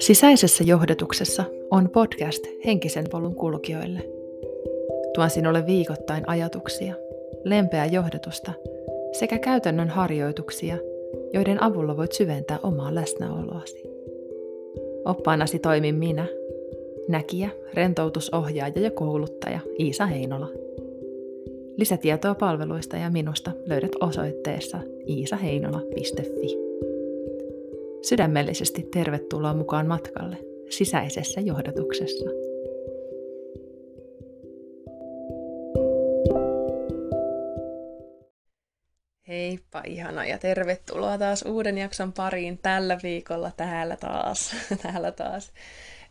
Sisäisessä johdatuksessa on podcast henkisen polun kulkijoille. Tuon sinulle viikoittain ajatuksia, lempeää johdatusta sekä käytännön harjoituksia, joiden avulla voit syventää omaa läsnäoloasi. Oppaanasi toimin minä, näkijä, rentoutusohjaaja ja kouluttaja Iisa Heinola. Lisätietoa palveluista ja minusta löydät osoitteessa iisaheinola.fi. Sydämellisesti tervetuloa mukaan matkalle sisäisessä johdatuksessa. Heippa ihana ja tervetuloa taas uuden jakson pariin tällä viikolla täällä taas. täällä taas.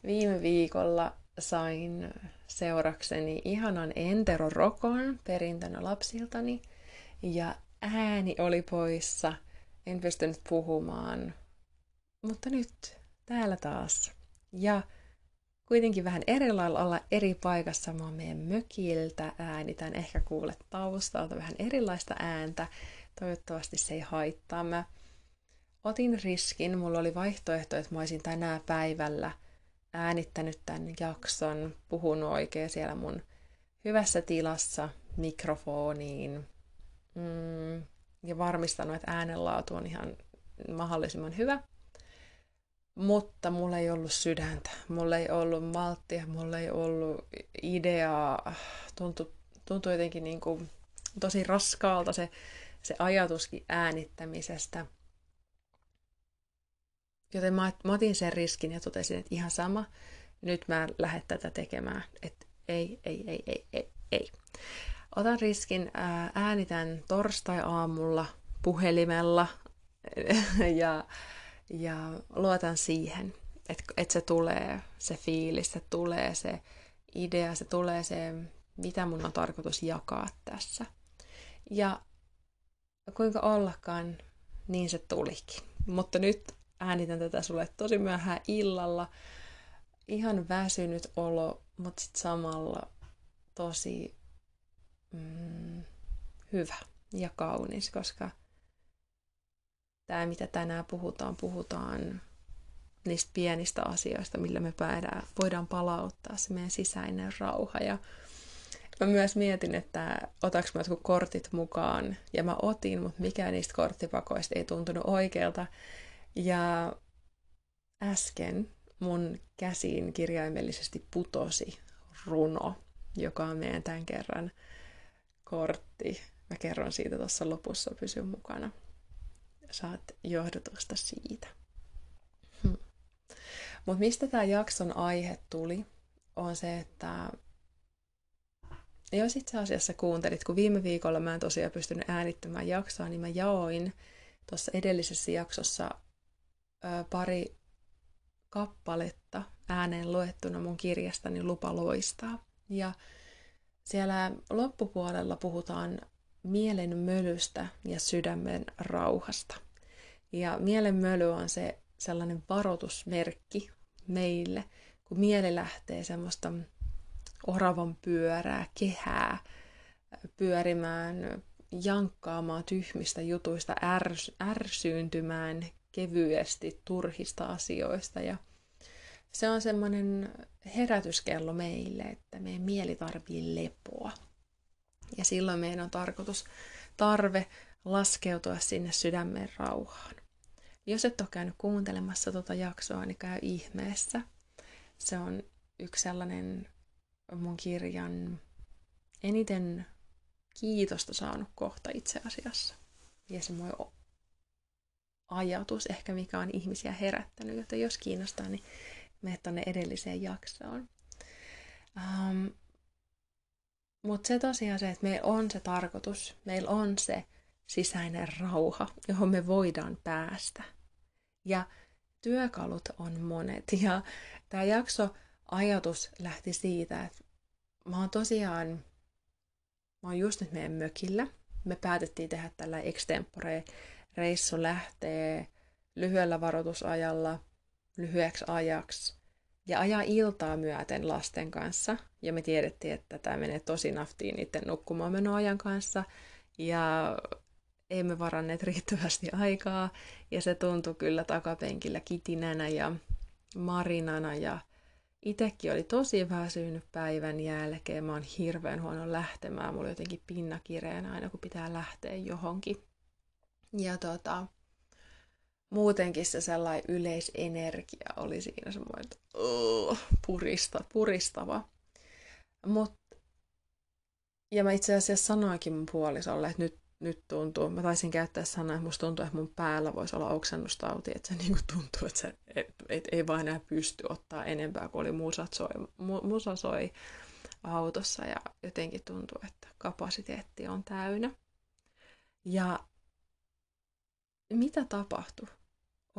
Viime viikolla sain seurakseni ihanan enterorokon perintönä lapsiltani ja ääni oli poissa. En pystynyt puhumaan mutta nyt täällä taas. Ja kuitenkin vähän eri lailla olla eri paikassa. Mä meidän mökiltä äänitän, ehkä kuulet taustalta vähän erilaista ääntä. Toivottavasti se ei haittaa. Mä otin riskin, mulla oli vaihtoehto, että mä olisin tänään päivällä äänittänyt tämän jakson, puhunut oikein siellä mun hyvässä tilassa mikrofoniin mm, ja varmistanut, että äänenlaatu on ihan mahdollisimman hyvä. Mutta mulla ei ollut sydäntä, mulla ei ollut malttia, mulla ei ollut ideaa. Tuntui, tuntui jotenkin niin kuin tosi raskaalta se, se ajatuskin äänittämisestä. Joten mä, mä otin sen riskin ja totesin, että ihan sama, nyt mä lähden tätä tekemään. Että ei, ei, ei, ei, ei, ei. Otan riskin, äänitän torstai-aamulla puhelimella ja ja luotan siihen, että, että se tulee, se fiilis, se tulee se idea, se tulee se, mitä mun on tarkoitus jakaa tässä. Ja kuinka ollakaan, niin se tulikin. Mutta nyt äänitän tätä sulle tosi myöhään illalla. Ihan väsynyt olo, mutta sitten samalla tosi mm, hyvä ja kaunis, koska tämä, mitä tänään puhutaan, puhutaan niistä pienistä asioista, millä me päädään, voidaan palauttaa se meidän sisäinen rauha. Ja mä myös mietin, että otaks mä jotkut kortit mukaan, ja mä otin, mutta mikään niistä korttipakoista ei tuntunut oikealta. Ja äsken mun käsiin kirjaimellisesti putosi runo, joka on meidän tämän kerran kortti. Mä kerron siitä tuossa lopussa, pysy mukana saat johdotusta siitä. Hmm. Mutta mistä tämä jakson aihe tuli, on se, että jos itse asiassa kuuntelit, kun viime viikolla mä en tosiaan pystynyt äänittämään jaksoa, niin mä jaoin tuossa edellisessä jaksossa ö, pari kappaletta ääneen luettuna mun kirjastani Lupa loistaa. Ja siellä loppupuolella puhutaan mielen mölystä ja sydämen rauhasta. Ja mielen möly on se sellainen varoitusmerkki meille, kun mieli lähtee semmoista oravan pyörää, kehää pyörimään, jankkaamaan tyhmistä jutuista, ärs, ärsyyntymään kevyesti turhista asioista. Ja se on semmoinen herätyskello meille, että meidän mieli tarvii lepoa. Ja silloin meidän on tarkoitus, tarve laskeutua sinne sydämen rauhaan. Jos et ole käynyt kuuntelemassa tuota jaksoa, niin käy ihmeessä. Se on yksi sellainen mun kirjan eniten kiitosta saanut kohta itse asiassa. Ja se mun ajatus ehkä, mikä on ihmisiä herättänyt, joten jos kiinnostaa, niin mene tuonne edelliseen jaksoon. Um, mutta se tosiaan se, että meillä on se tarkoitus, meillä on se sisäinen rauha, johon me voidaan päästä. Ja työkalut on monet. Ja tämä jakso ajatus lähti siitä, että mä oon tosiaan, mä oon just nyt meidän mökillä. Me päätettiin tehdä tällä extempore reissu lähtee lyhyellä varoitusajalla, lyhyeksi ajaksi ja ajaa iltaa myöten lasten kanssa. Ja me tiedettiin, että tämä menee tosi naftiin niiden nukkumaan menoajan kanssa. Ja emme varanneet riittävästi aikaa. Ja se tuntui kyllä takapenkillä kitinänä ja marinana ja itekin oli tosi väsynyt päivän jälkeen. Mä oon hirveän huono lähtemään. Mulla oli jotenkin pinna kireänä aina, kun pitää lähteä johonkin. Ja tota, muutenkin se sellainen yleisenergia oli siinä semmoinen, että uh, purista, puristava. Mut, ja mä itse asiassa sanoinkin mun puolisolle, että nyt, nyt tuntuu, mä taisin käyttää sanaa, että musta tuntuu, että mun päällä voisi olla oksennustauti, että se niinku tuntuu, että se et, et, ei vaan enää pysty ottaa enempää, kuin oli musat soi, mu, musa soi autossa ja jotenkin tuntuu, että kapasiteetti on täynnä. Ja mitä tapahtui?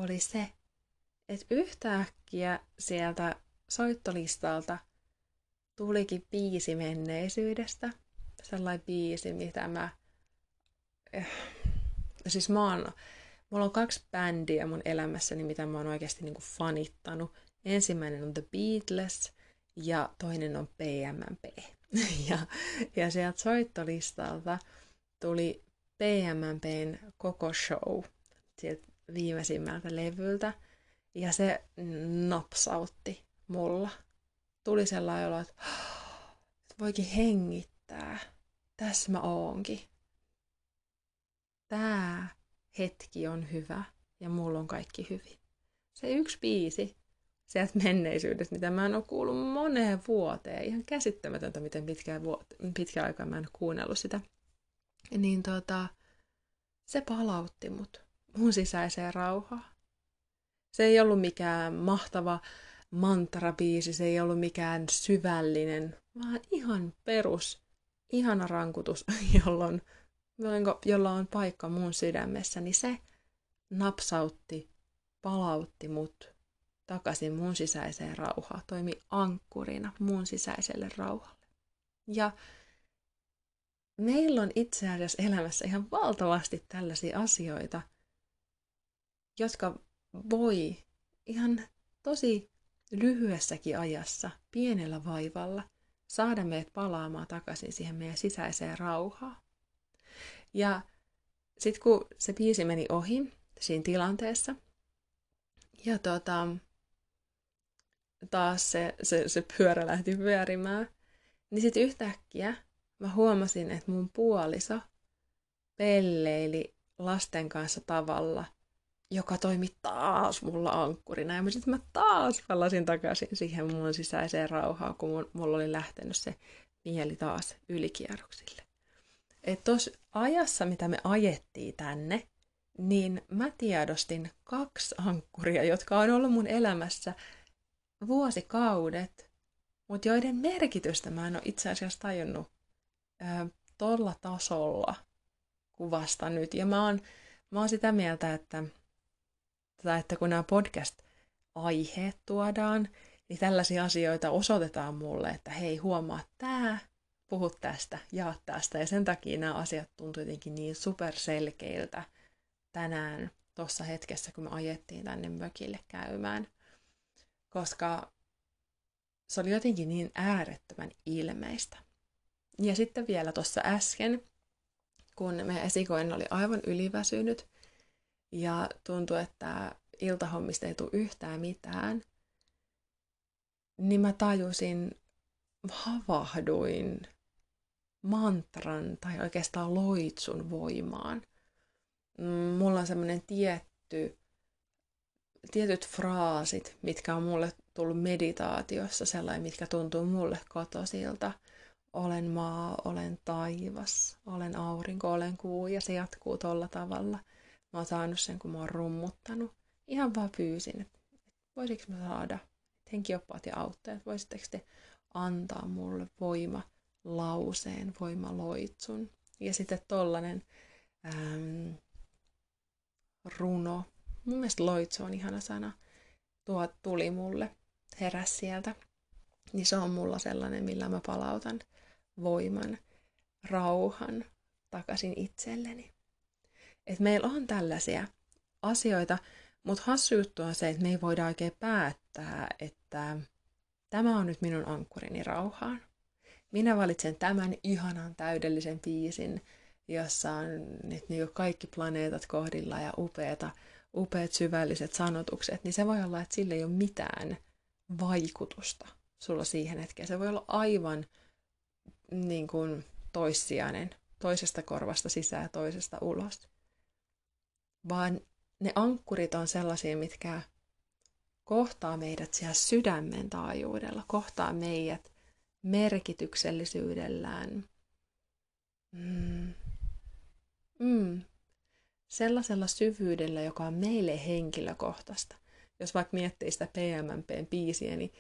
Oli se, että yhtäkkiä sieltä soittolistalta tulikin biisi menneisyydestä. Sellainen biisi, mitä mä... Eh, siis mä oon, mulla on kaksi bändiä mun elämässäni, mitä mä oon oikeasti niin fanittanut. Ensimmäinen on The Beatles ja toinen on PMMP. ja, ja sieltä soittolistalta tuli PMMPn koko show sieltä viimeisimmältä levyltä. Ja se napsautti mulla. Tuli sellainen olo, että voikin hengittää. Tässä mä oonkin. Tää hetki on hyvä ja mulla on kaikki hyvin. Se yksi biisi sieltä menneisyydestä, mitä mä en ole kuullut moneen vuoteen. Ihan käsittämätöntä, miten pitkään, vuot- pitkään aikaa mä en kuunnellut sitä. Niin tota, se palautti mut mun sisäiseen rauhaan. Se ei ollut mikään mahtava mantrabiisi, se ei ollut mikään syvällinen, vaan ihan perus, ihana rankutus, jolloin, jolla on paikka mun sydämessä, niin se napsautti, palautti mut takaisin mun sisäiseen rauhaan, toimi ankkurina mun sisäiselle rauhalle. Ja meillä on itse asiassa elämässä ihan valtavasti tällaisia asioita, jotka voi ihan tosi lyhyessäkin ajassa, pienellä vaivalla, saada meidät palaamaan takaisin siihen meidän sisäiseen rauhaan. Ja sitten kun se biisi meni ohi siinä tilanteessa, ja tota, taas se, se, se pyörä lähti pyörimään, niin sitten yhtäkkiä mä huomasin, että mun puoliso pelleili lasten kanssa tavalla – joka toimi taas mulla ankkurina. Ja mä sitten mä taas palasin takaisin siihen mun sisäiseen rauhaan, kun mulla oli lähtenyt se mieli taas ylikierroksille. Että tuossa ajassa, mitä me ajettiin tänne, niin mä tiedostin kaksi ankkuria, jotka on ollut mun elämässä vuosikaudet, mutta joiden merkitystä mä en ole itse asiassa tajunnut ää, tolla tasolla kuvasta nyt. Ja mä oon, mä oon sitä mieltä, että tai että kun nämä podcast-aiheet tuodaan, niin tällaisia asioita osoitetaan mulle, että hei, huomaa tämä, puhut tästä, jaa tästä. Ja sen takia nämä asiat tuntuu jotenkin niin superselkeiltä tänään tuossa hetkessä, kun me ajettiin tänne mökille käymään. Koska se oli jotenkin niin äärettömän ilmeistä. Ja sitten vielä tuossa äsken, kun meidän esikoinen oli aivan yliväsynyt, ja tuntui, että iltahommista ei tule yhtään mitään, niin mä tajusin, havahduin mantran tai oikeastaan loitsun voimaan. Mm, mulla on semmoinen tietty, tietyt fraasit, mitkä on mulle tullut meditaatiossa, sellainen, mitkä tuntuu mulle kotosilta. Olen maa, olen taivas, olen aurinko, olen kuu ja se jatkuu tolla tavalla – Mä oon saanut sen, kun mä oon rummuttanut. Ihan vaan pyysin, että voisiko mä saada henkioppaat ja auttajat, voisitteko te antaa mulle voima lauseen, voimaloitsun. Ja sitten tollanen äm, runo. Mun mielestä loitsu on ihana sana. Tuo tuli mulle, heräs sieltä. Niin se on mulla sellainen, millä mä palautan voiman, rauhan takaisin itselleni. Että meillä on tällaisia asioita, mutta hassu juttu on se, että me ei voida oikein päättää, että tämä on nyt minun ankkurini rauhaan. Minä valitsen tämän ihanan täydellisen biisin, jossa on nyt niin kaikki planeetat kohdilla ja upeata upeat syvälliset sanotukset, niin se voi olla, että sillä ei ole mitään vaikutusta sulla siihen hetkeen. Se voi olla aivan niin kuin toissijainen, toisesta korvasta sisään ja toisesta ulos. Vaan ne ankkurit on sellaisia, mitkä kohtaa meidät siellä sydämen taajuudella, kohtaa meidät merkityksellisyydellään, mm, mm, sellaisella syvyydellä, joka on meille henkilökohtaista. Jos vaikka miettii sitä PMMPn biisiä, niin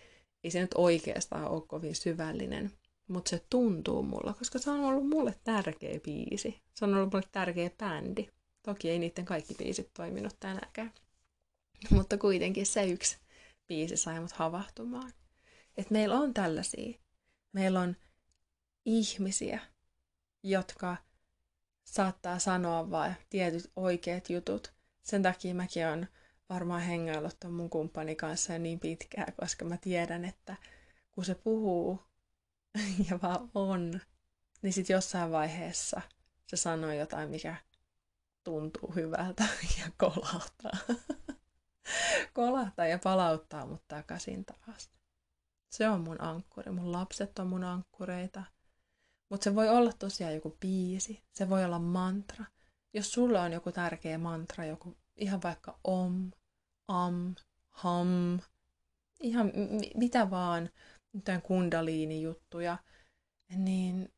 ei se nyt oikeastaan ole kovin syvällinen, mutta se tuntuu mulla, koska se on ollut mulle tärkeä biisi. Se on ollut mulle tärkeä bändi. Toki ei niiden kaikki biisit toiminut tänäänkään. Mutta kuitenkin se yksi biisi sai mut havahtumaan. Että meillä on tällaisia. Meillä on ihmisiä, jotka saattaa sanoa vain tietyt oikeat jutut. Sen takia mäkin on varmaan hengaillut ton mun kumppani kanssa niin pitkään, koska mä tiedän, että kun se puhuu ja vaan on, niin sitten jossain vaiheessa se sanoo jotain, mikä tuntuu hyvältä ja kolahtaa. kolahtaa ja palauttaa mut takaisin taas. Se on mun ankkuri. Mun lapset on mun ankkureita. Mutta se voi olla tosiaan joku biisi. Se voi olla mantra. Jos sulla on joku tärkeä mantra, joku ihan vaikka om, am, ham, ihan mitä vaan, mitään kundaliini-juttuja, niin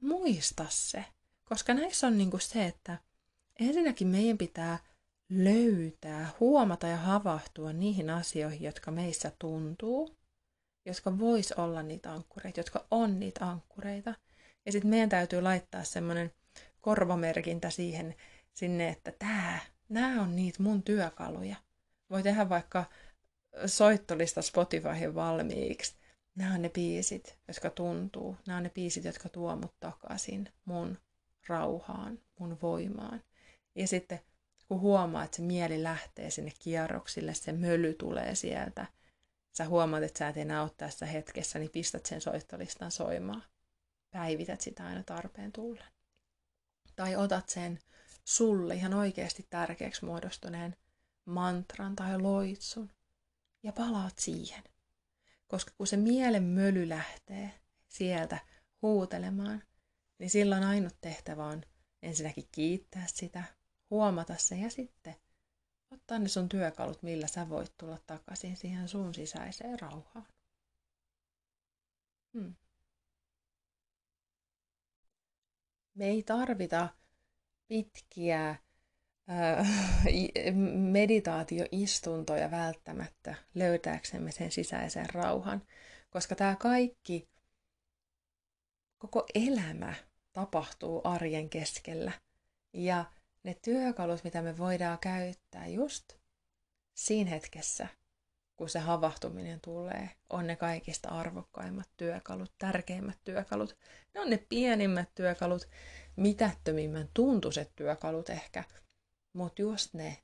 muista se. Koska näissä on niinku se, että ensinnäkin meidän pitää löytää, huomata ja havahtua niihin asioihin, jotka meissä tuntuu, jotka vois olla niitä ankkureita, jotka on niitä ankkureita. Ja sitten meidän täytyy laittaa semmoinen korvamerkintä siihen, sinne, että tää, nämä on niitä mun työkaluja. Voi tehdä vaikka soittolista Spotifyhin valmiiksi. Nämä on ne biisit, jotka tuntuu. Nämä on ne biisit, jotka tuo mut takaisin mun rauhaan, mun voimaan. Ja sitten kun huomaa, että se mieli lähtee sinne kierroksille, se möly tulee sieltä, sä huomaat, että sä et enää ole tässä hetkessä, niin pistät sen soittolistan soimaan. Päivität sitä aina tarpeen tullen. Tai otat sen sulle ihan oikeasti tärkeäksi muodostuneen mantran tai loitsun ja palaat siihen. Koska kun se mielen möly lähtee sieltä huutelemaan, niin silloin ainut tehtävä on ensinnäkin kiittää sitä, huomata se ja sitten ottaa ne sun työkalut, millä sä voit tulla takaisin siihen sun sisäiseen rauhaan. Hmm. Me ei tarvita pitkiä äh, meditaatioistuntoja välttämättä löytääksemme sen sisäisen rauhan, koska tämä kaikki, koko elämä tapahtuu arjen keskellä. Ja ne työkalut, mitä me voidaan käyttää just siinä hetkessä, kun se havahtuminen tulee, on ne kaikista arvokkaimmat työkalut, tärkeimmät työkalut. Ne on ne pienimmät työkalut, mitättömimmän tuntuiset työkalut ehkä, mutta just ne,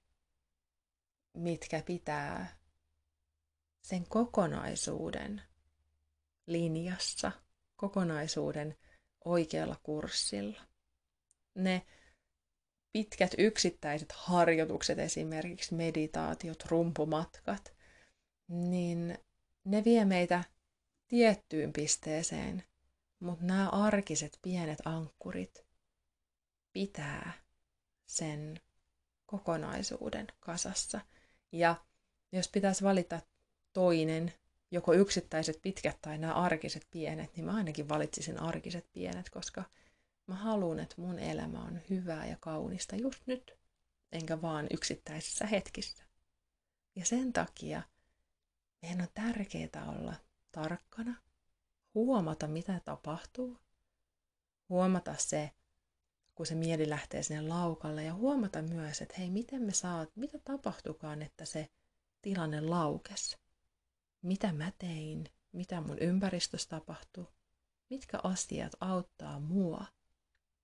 mitkä pitää sen kokonaisuuden linjassa, kokonaisuuden oikealla kurssilla. Ne pitkät yksittäiset harjoitukset, esimerkiksi meditaatiot, rumpumatkat, niin ne vie meitä tiettyyn pisteeseen, mutta nämä arkiset pienet ankkurit pitää sen kokonaisuuden kasassa. Ja jos pitäisi valita toinen, joko yksittäiset pitkät tai nämä arkiset pienet, niin mä ainakin valitsisin arkiset pienet, koska – Mä haluan, että mun elämä on hyvää ja kaunista just nyt, enkä vaan yksittäisissä hetkissä. Ja sen takia meidän on tärkeää olla tarkkana, huomata mitä tapahtuu, huomata se, kun se mieli lähtee sinne laukalle ja huomata myös, että hei, miten me saat, mitä tapahtukaan, että se tilanne laukes. Mitä mä tein, mitä mun ympäristössä tapahtuu, mitkä asiat auttaa mua –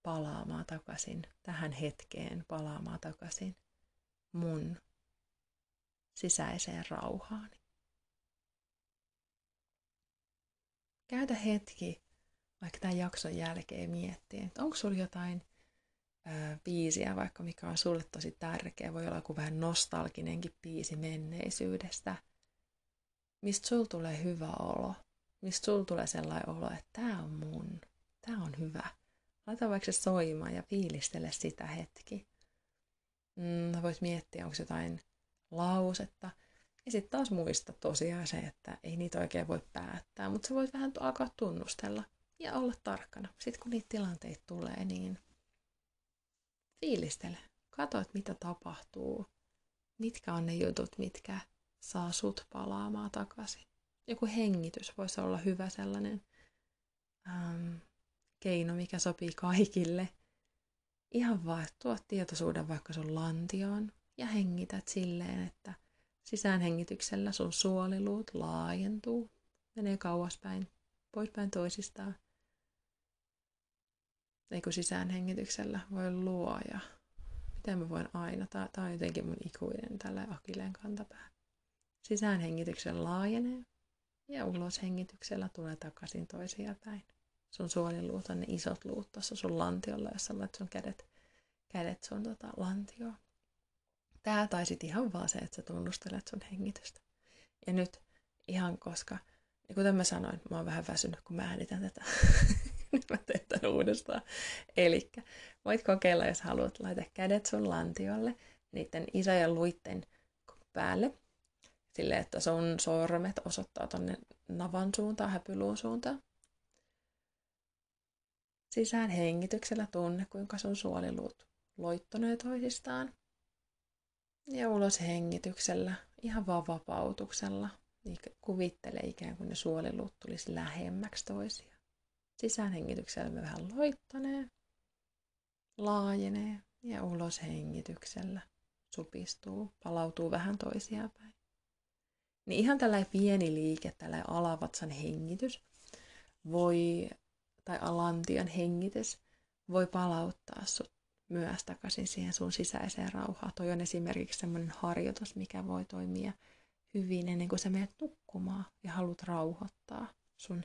palaamaan takaisin tähän hetkeen, palaamaan takaisin mun sisäiseen rauhaani. Käytä hetki vaikka tämän jakson jälkeen miettiä, että onko sulla jotain ää, biisiä, vaikka mikä on sulle tosi tärkeä, voi olla joku vähän nostalginenkin biisi menneisyydestä, mistä sul tulee hyvä olo, mistä sul tulee sellainen olo, että tämä on mun, tämä on hyvä. Laita vaikka se soimaan ja fiilistele sitä hetki. Mm, voit miettiä, onko jotain lausetta. Ja sitten taas muista tosiaan se, että ei niitä oikein voi päättää, mutta sä voit vähän alkaa tunnustella ja olla tarkkana. Sitten kun niitä tilanteita tulee, niin fiilistele. Kato, että mitä tapahtuu. Mitkä on ne jutut, mitkä saa sut palaamaan takaisin. Joku hengitys voisi olla hyvä sellainen ähm, keino, mikä sopii kaikille. Ihan vaan tuo tietoisuuden vaikka sun lantioon ja hengität silleen, että sisäänhengityksellä sun suoliluut laajentuu, menee kauaspäin, poispäin toisistaan. Eikö sisäänhengityksellä voi luoja. Miten mä voin aina? Tää on jotenkin mun ikuinen tällä akileen kantapää. Sisäänhengityksellä laajenee ja uloshengityksellä tulee takaisin toisia päin. Sun suoliluut on ne isot luut tuossa sun lantiolla, jos sä sun kädet, kädet sun tota, lantioon. Tää tai sit ihan vaan se, että sä tunnustelet sun hengitystä. Ja nyt ihan koska, niin kuten mä sanoin, mä oon vähän väsynyt, kun mä äänitän tätä. nyt mä teen tämän uudestaan. Eli voit kokeilla, jos haluat, laita kädet sun lantiolle, niiden isojen luitten päälle. Silleen, että sun sormet osoittaa tonne navan suuntaan, häpyluun suuntaan. Sisään hengityksellä tunne, kuinka sun suoliluut loittonee toisistaan. Ja ulos hengityksellä, ihan vaan vapautuksella. Kuvittele ikään kuin ne suoliluut tulisi lähemmäksi toisiaan. Sisäänhengityksellä me vähän loittonee, laajenee ja ulos hengityksellä supistuu, palautuu vähän toisiaan päin. Niin ihan tällainen pieni liike, tällainen alavatsan hengitys voi, tai alantian hengitys voi palauttaa sut myös takaisin siihen sun sisäiseen rauhaan. Toi on esimerkiksi semmoinen harjoitus, mikä voi toimia hyvin ennen kuin sä menet nukkumaan ja haluat rauhoittaa sun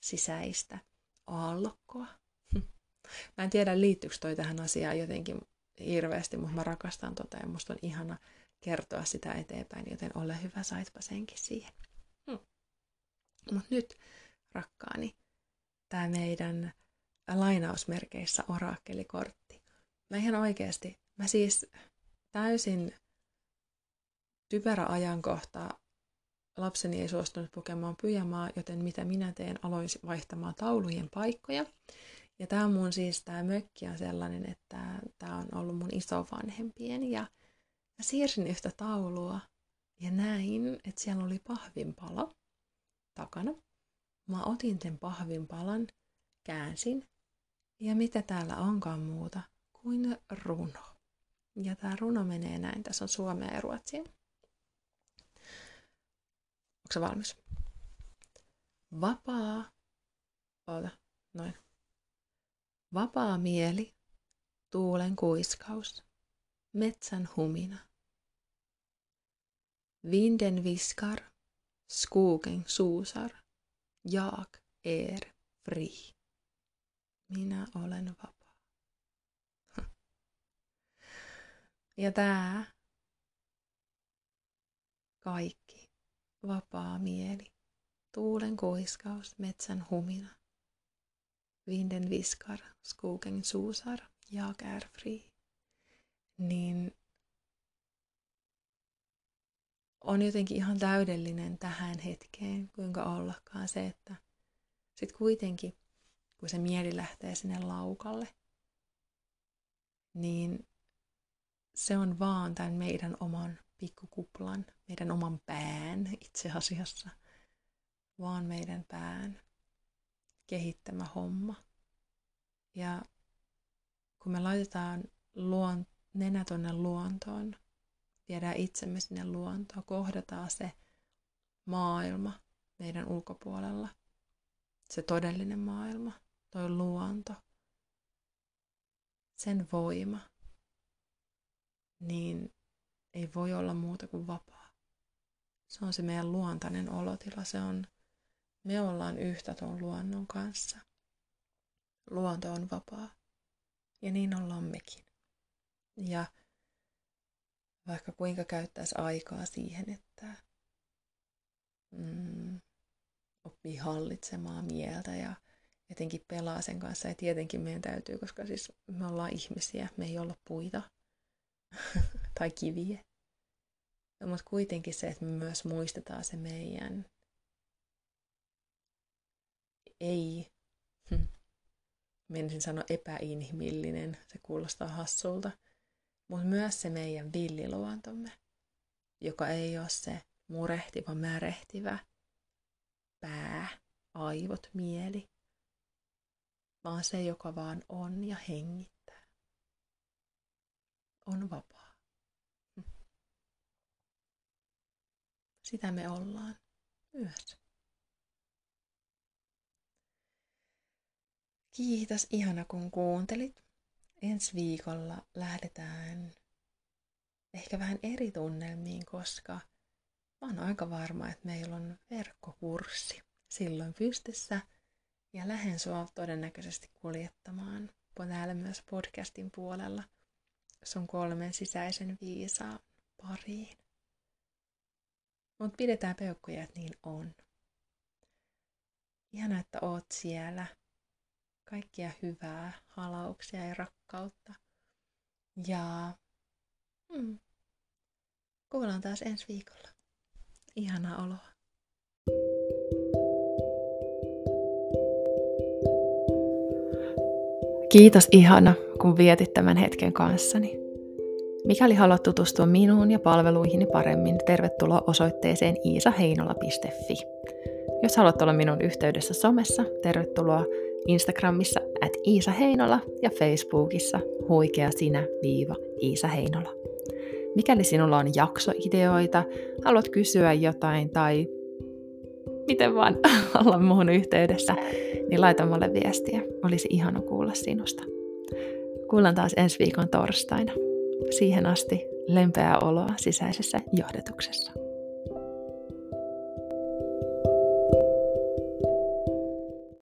sisäistä aallokkoa. Mä en tiedä, liittyykö toi tähän asiaan jotenkin hirveästi, mutta mä rakastan tota ja musta on ihana kertoa sitä eteenpäin, joten ole hyvä, saitpa senkin siihen. Hmm. Mutta nyt, rakkaani, tämä meidän lainausmerkeissä orakkelikortti Mä ihan oikeasti, mä siis täysin typerä ajankohta lapseni ei suostunut pukemaan pyjamaa, joten mitä minä teen, aloin vaihtamaan taulujen paikkoja. Ja tämä mun siis, tämä mökki on sellainen, että tämä on ollut mun isovanhempien ja mä siirsin yhtä taulua ja näin, että siellä oli pahvinpala takana. Mä otin sen pahvinpalan, käänsin ja mitä täällä onkaan muuta kuin runo. Ja tämä runo menee näin. Tässä on suomea ja ruotsia. Onko valmis? Vapaa. Oota, noin. Vapaa mieli, tuulen kuiskaus, metsän humina. Vinden viskar, skogen susar, jag är fri. Minä olen vapaa. Ja tämä kaikki, vapaa mieli, tuulen kuiskaus, metsän humina, vinden viskar, skogen susar, jag är fri, niin on jotenkin ihan täydellinen tähän hetkeen, kuinka ollakaan se, että sitten kuitenkin, kun se mieli lähtee sinne laukalle, niin se on vaan tämän meidän oman pikkukuplan, meidän oman pään itse asiassa, vaan meidän pään kehittämä homma. Ja kun me laitetaan luon, nenä tuonne luontoon, viedään itsemme sinne luontoon, kohdataan se maailma meidän ulkopuolella, se todellinen maailma, toi luonto, sen voima – niin ei voi olla muuta kuin vapaa. Se on se meidän luontainen olotila. Se on, me ollaan yhtä tuon luonnon kanssa. Luonto on vapaa. Ja niin ollaan mekin. Ja vaikka kuinka käyttäisi aikaa siihen, että mm, oppii hallitsemaan mieltä ja jotenkin pelaa sen kanssa. Ja tietenkin meidän täytyy, koska siis me ollaan ihmisiä, me ei olla puita tai kiviä. No, mutta kuitenkin se, että me myös muistetaan se meidän ei, hm, menisin sanoa epäinhimillinen, se kuulostaa hassulta, mutta myös se meidän villiluontomme, joka ei ole se murehtiva, märehtivä pää, aivot, mieli, vaan se, joka vaan on ja hengittää. On vapaa. Sitä me ollaan myös. Kiitos ihana kun kuuntelit. Ensi viikolla lähdetään ehkä vähän eri tunnelmiin, koska mä oon aika varma, että meillä on verkkokurssi silloin pystyssä ja lähden sua todennäköisesti kuljettamaan täällä myös podcastin puolella sun kolmen sisäisen viisaan pariin. Mutta pidetään peukkuja, että niin on. Ihana, että oot siellä. Kaikkia hyvää, halauksia ja rakkautta. Ja mm, kuullaan taas ensi viikolla. Ihanaa oloa. Kiitos ihana, kun vietit tämän hetken kanssani. Mikäli haluat tutustua minuun ja palveluihini paremmin, tervetuloa osoitteeseen iisaheinola.fi. Jos haluat olla minun yhteydessä somessa, tervetuloa Instagramissa at Iisa Heinola ja Facebookissa huikea sinä viiva Iisa Heinola. Mikäli sinulla on jaksoideoita, haluat kysyä jotain tai miten vaan olla muun yhteydessä, niin laita mulle viestiä. Olisi ihana kuulla sinusta. Kuullaan taas ensi viikon torstaina. Siihen asti lempeää oloa sisäisessä johdatuksessa.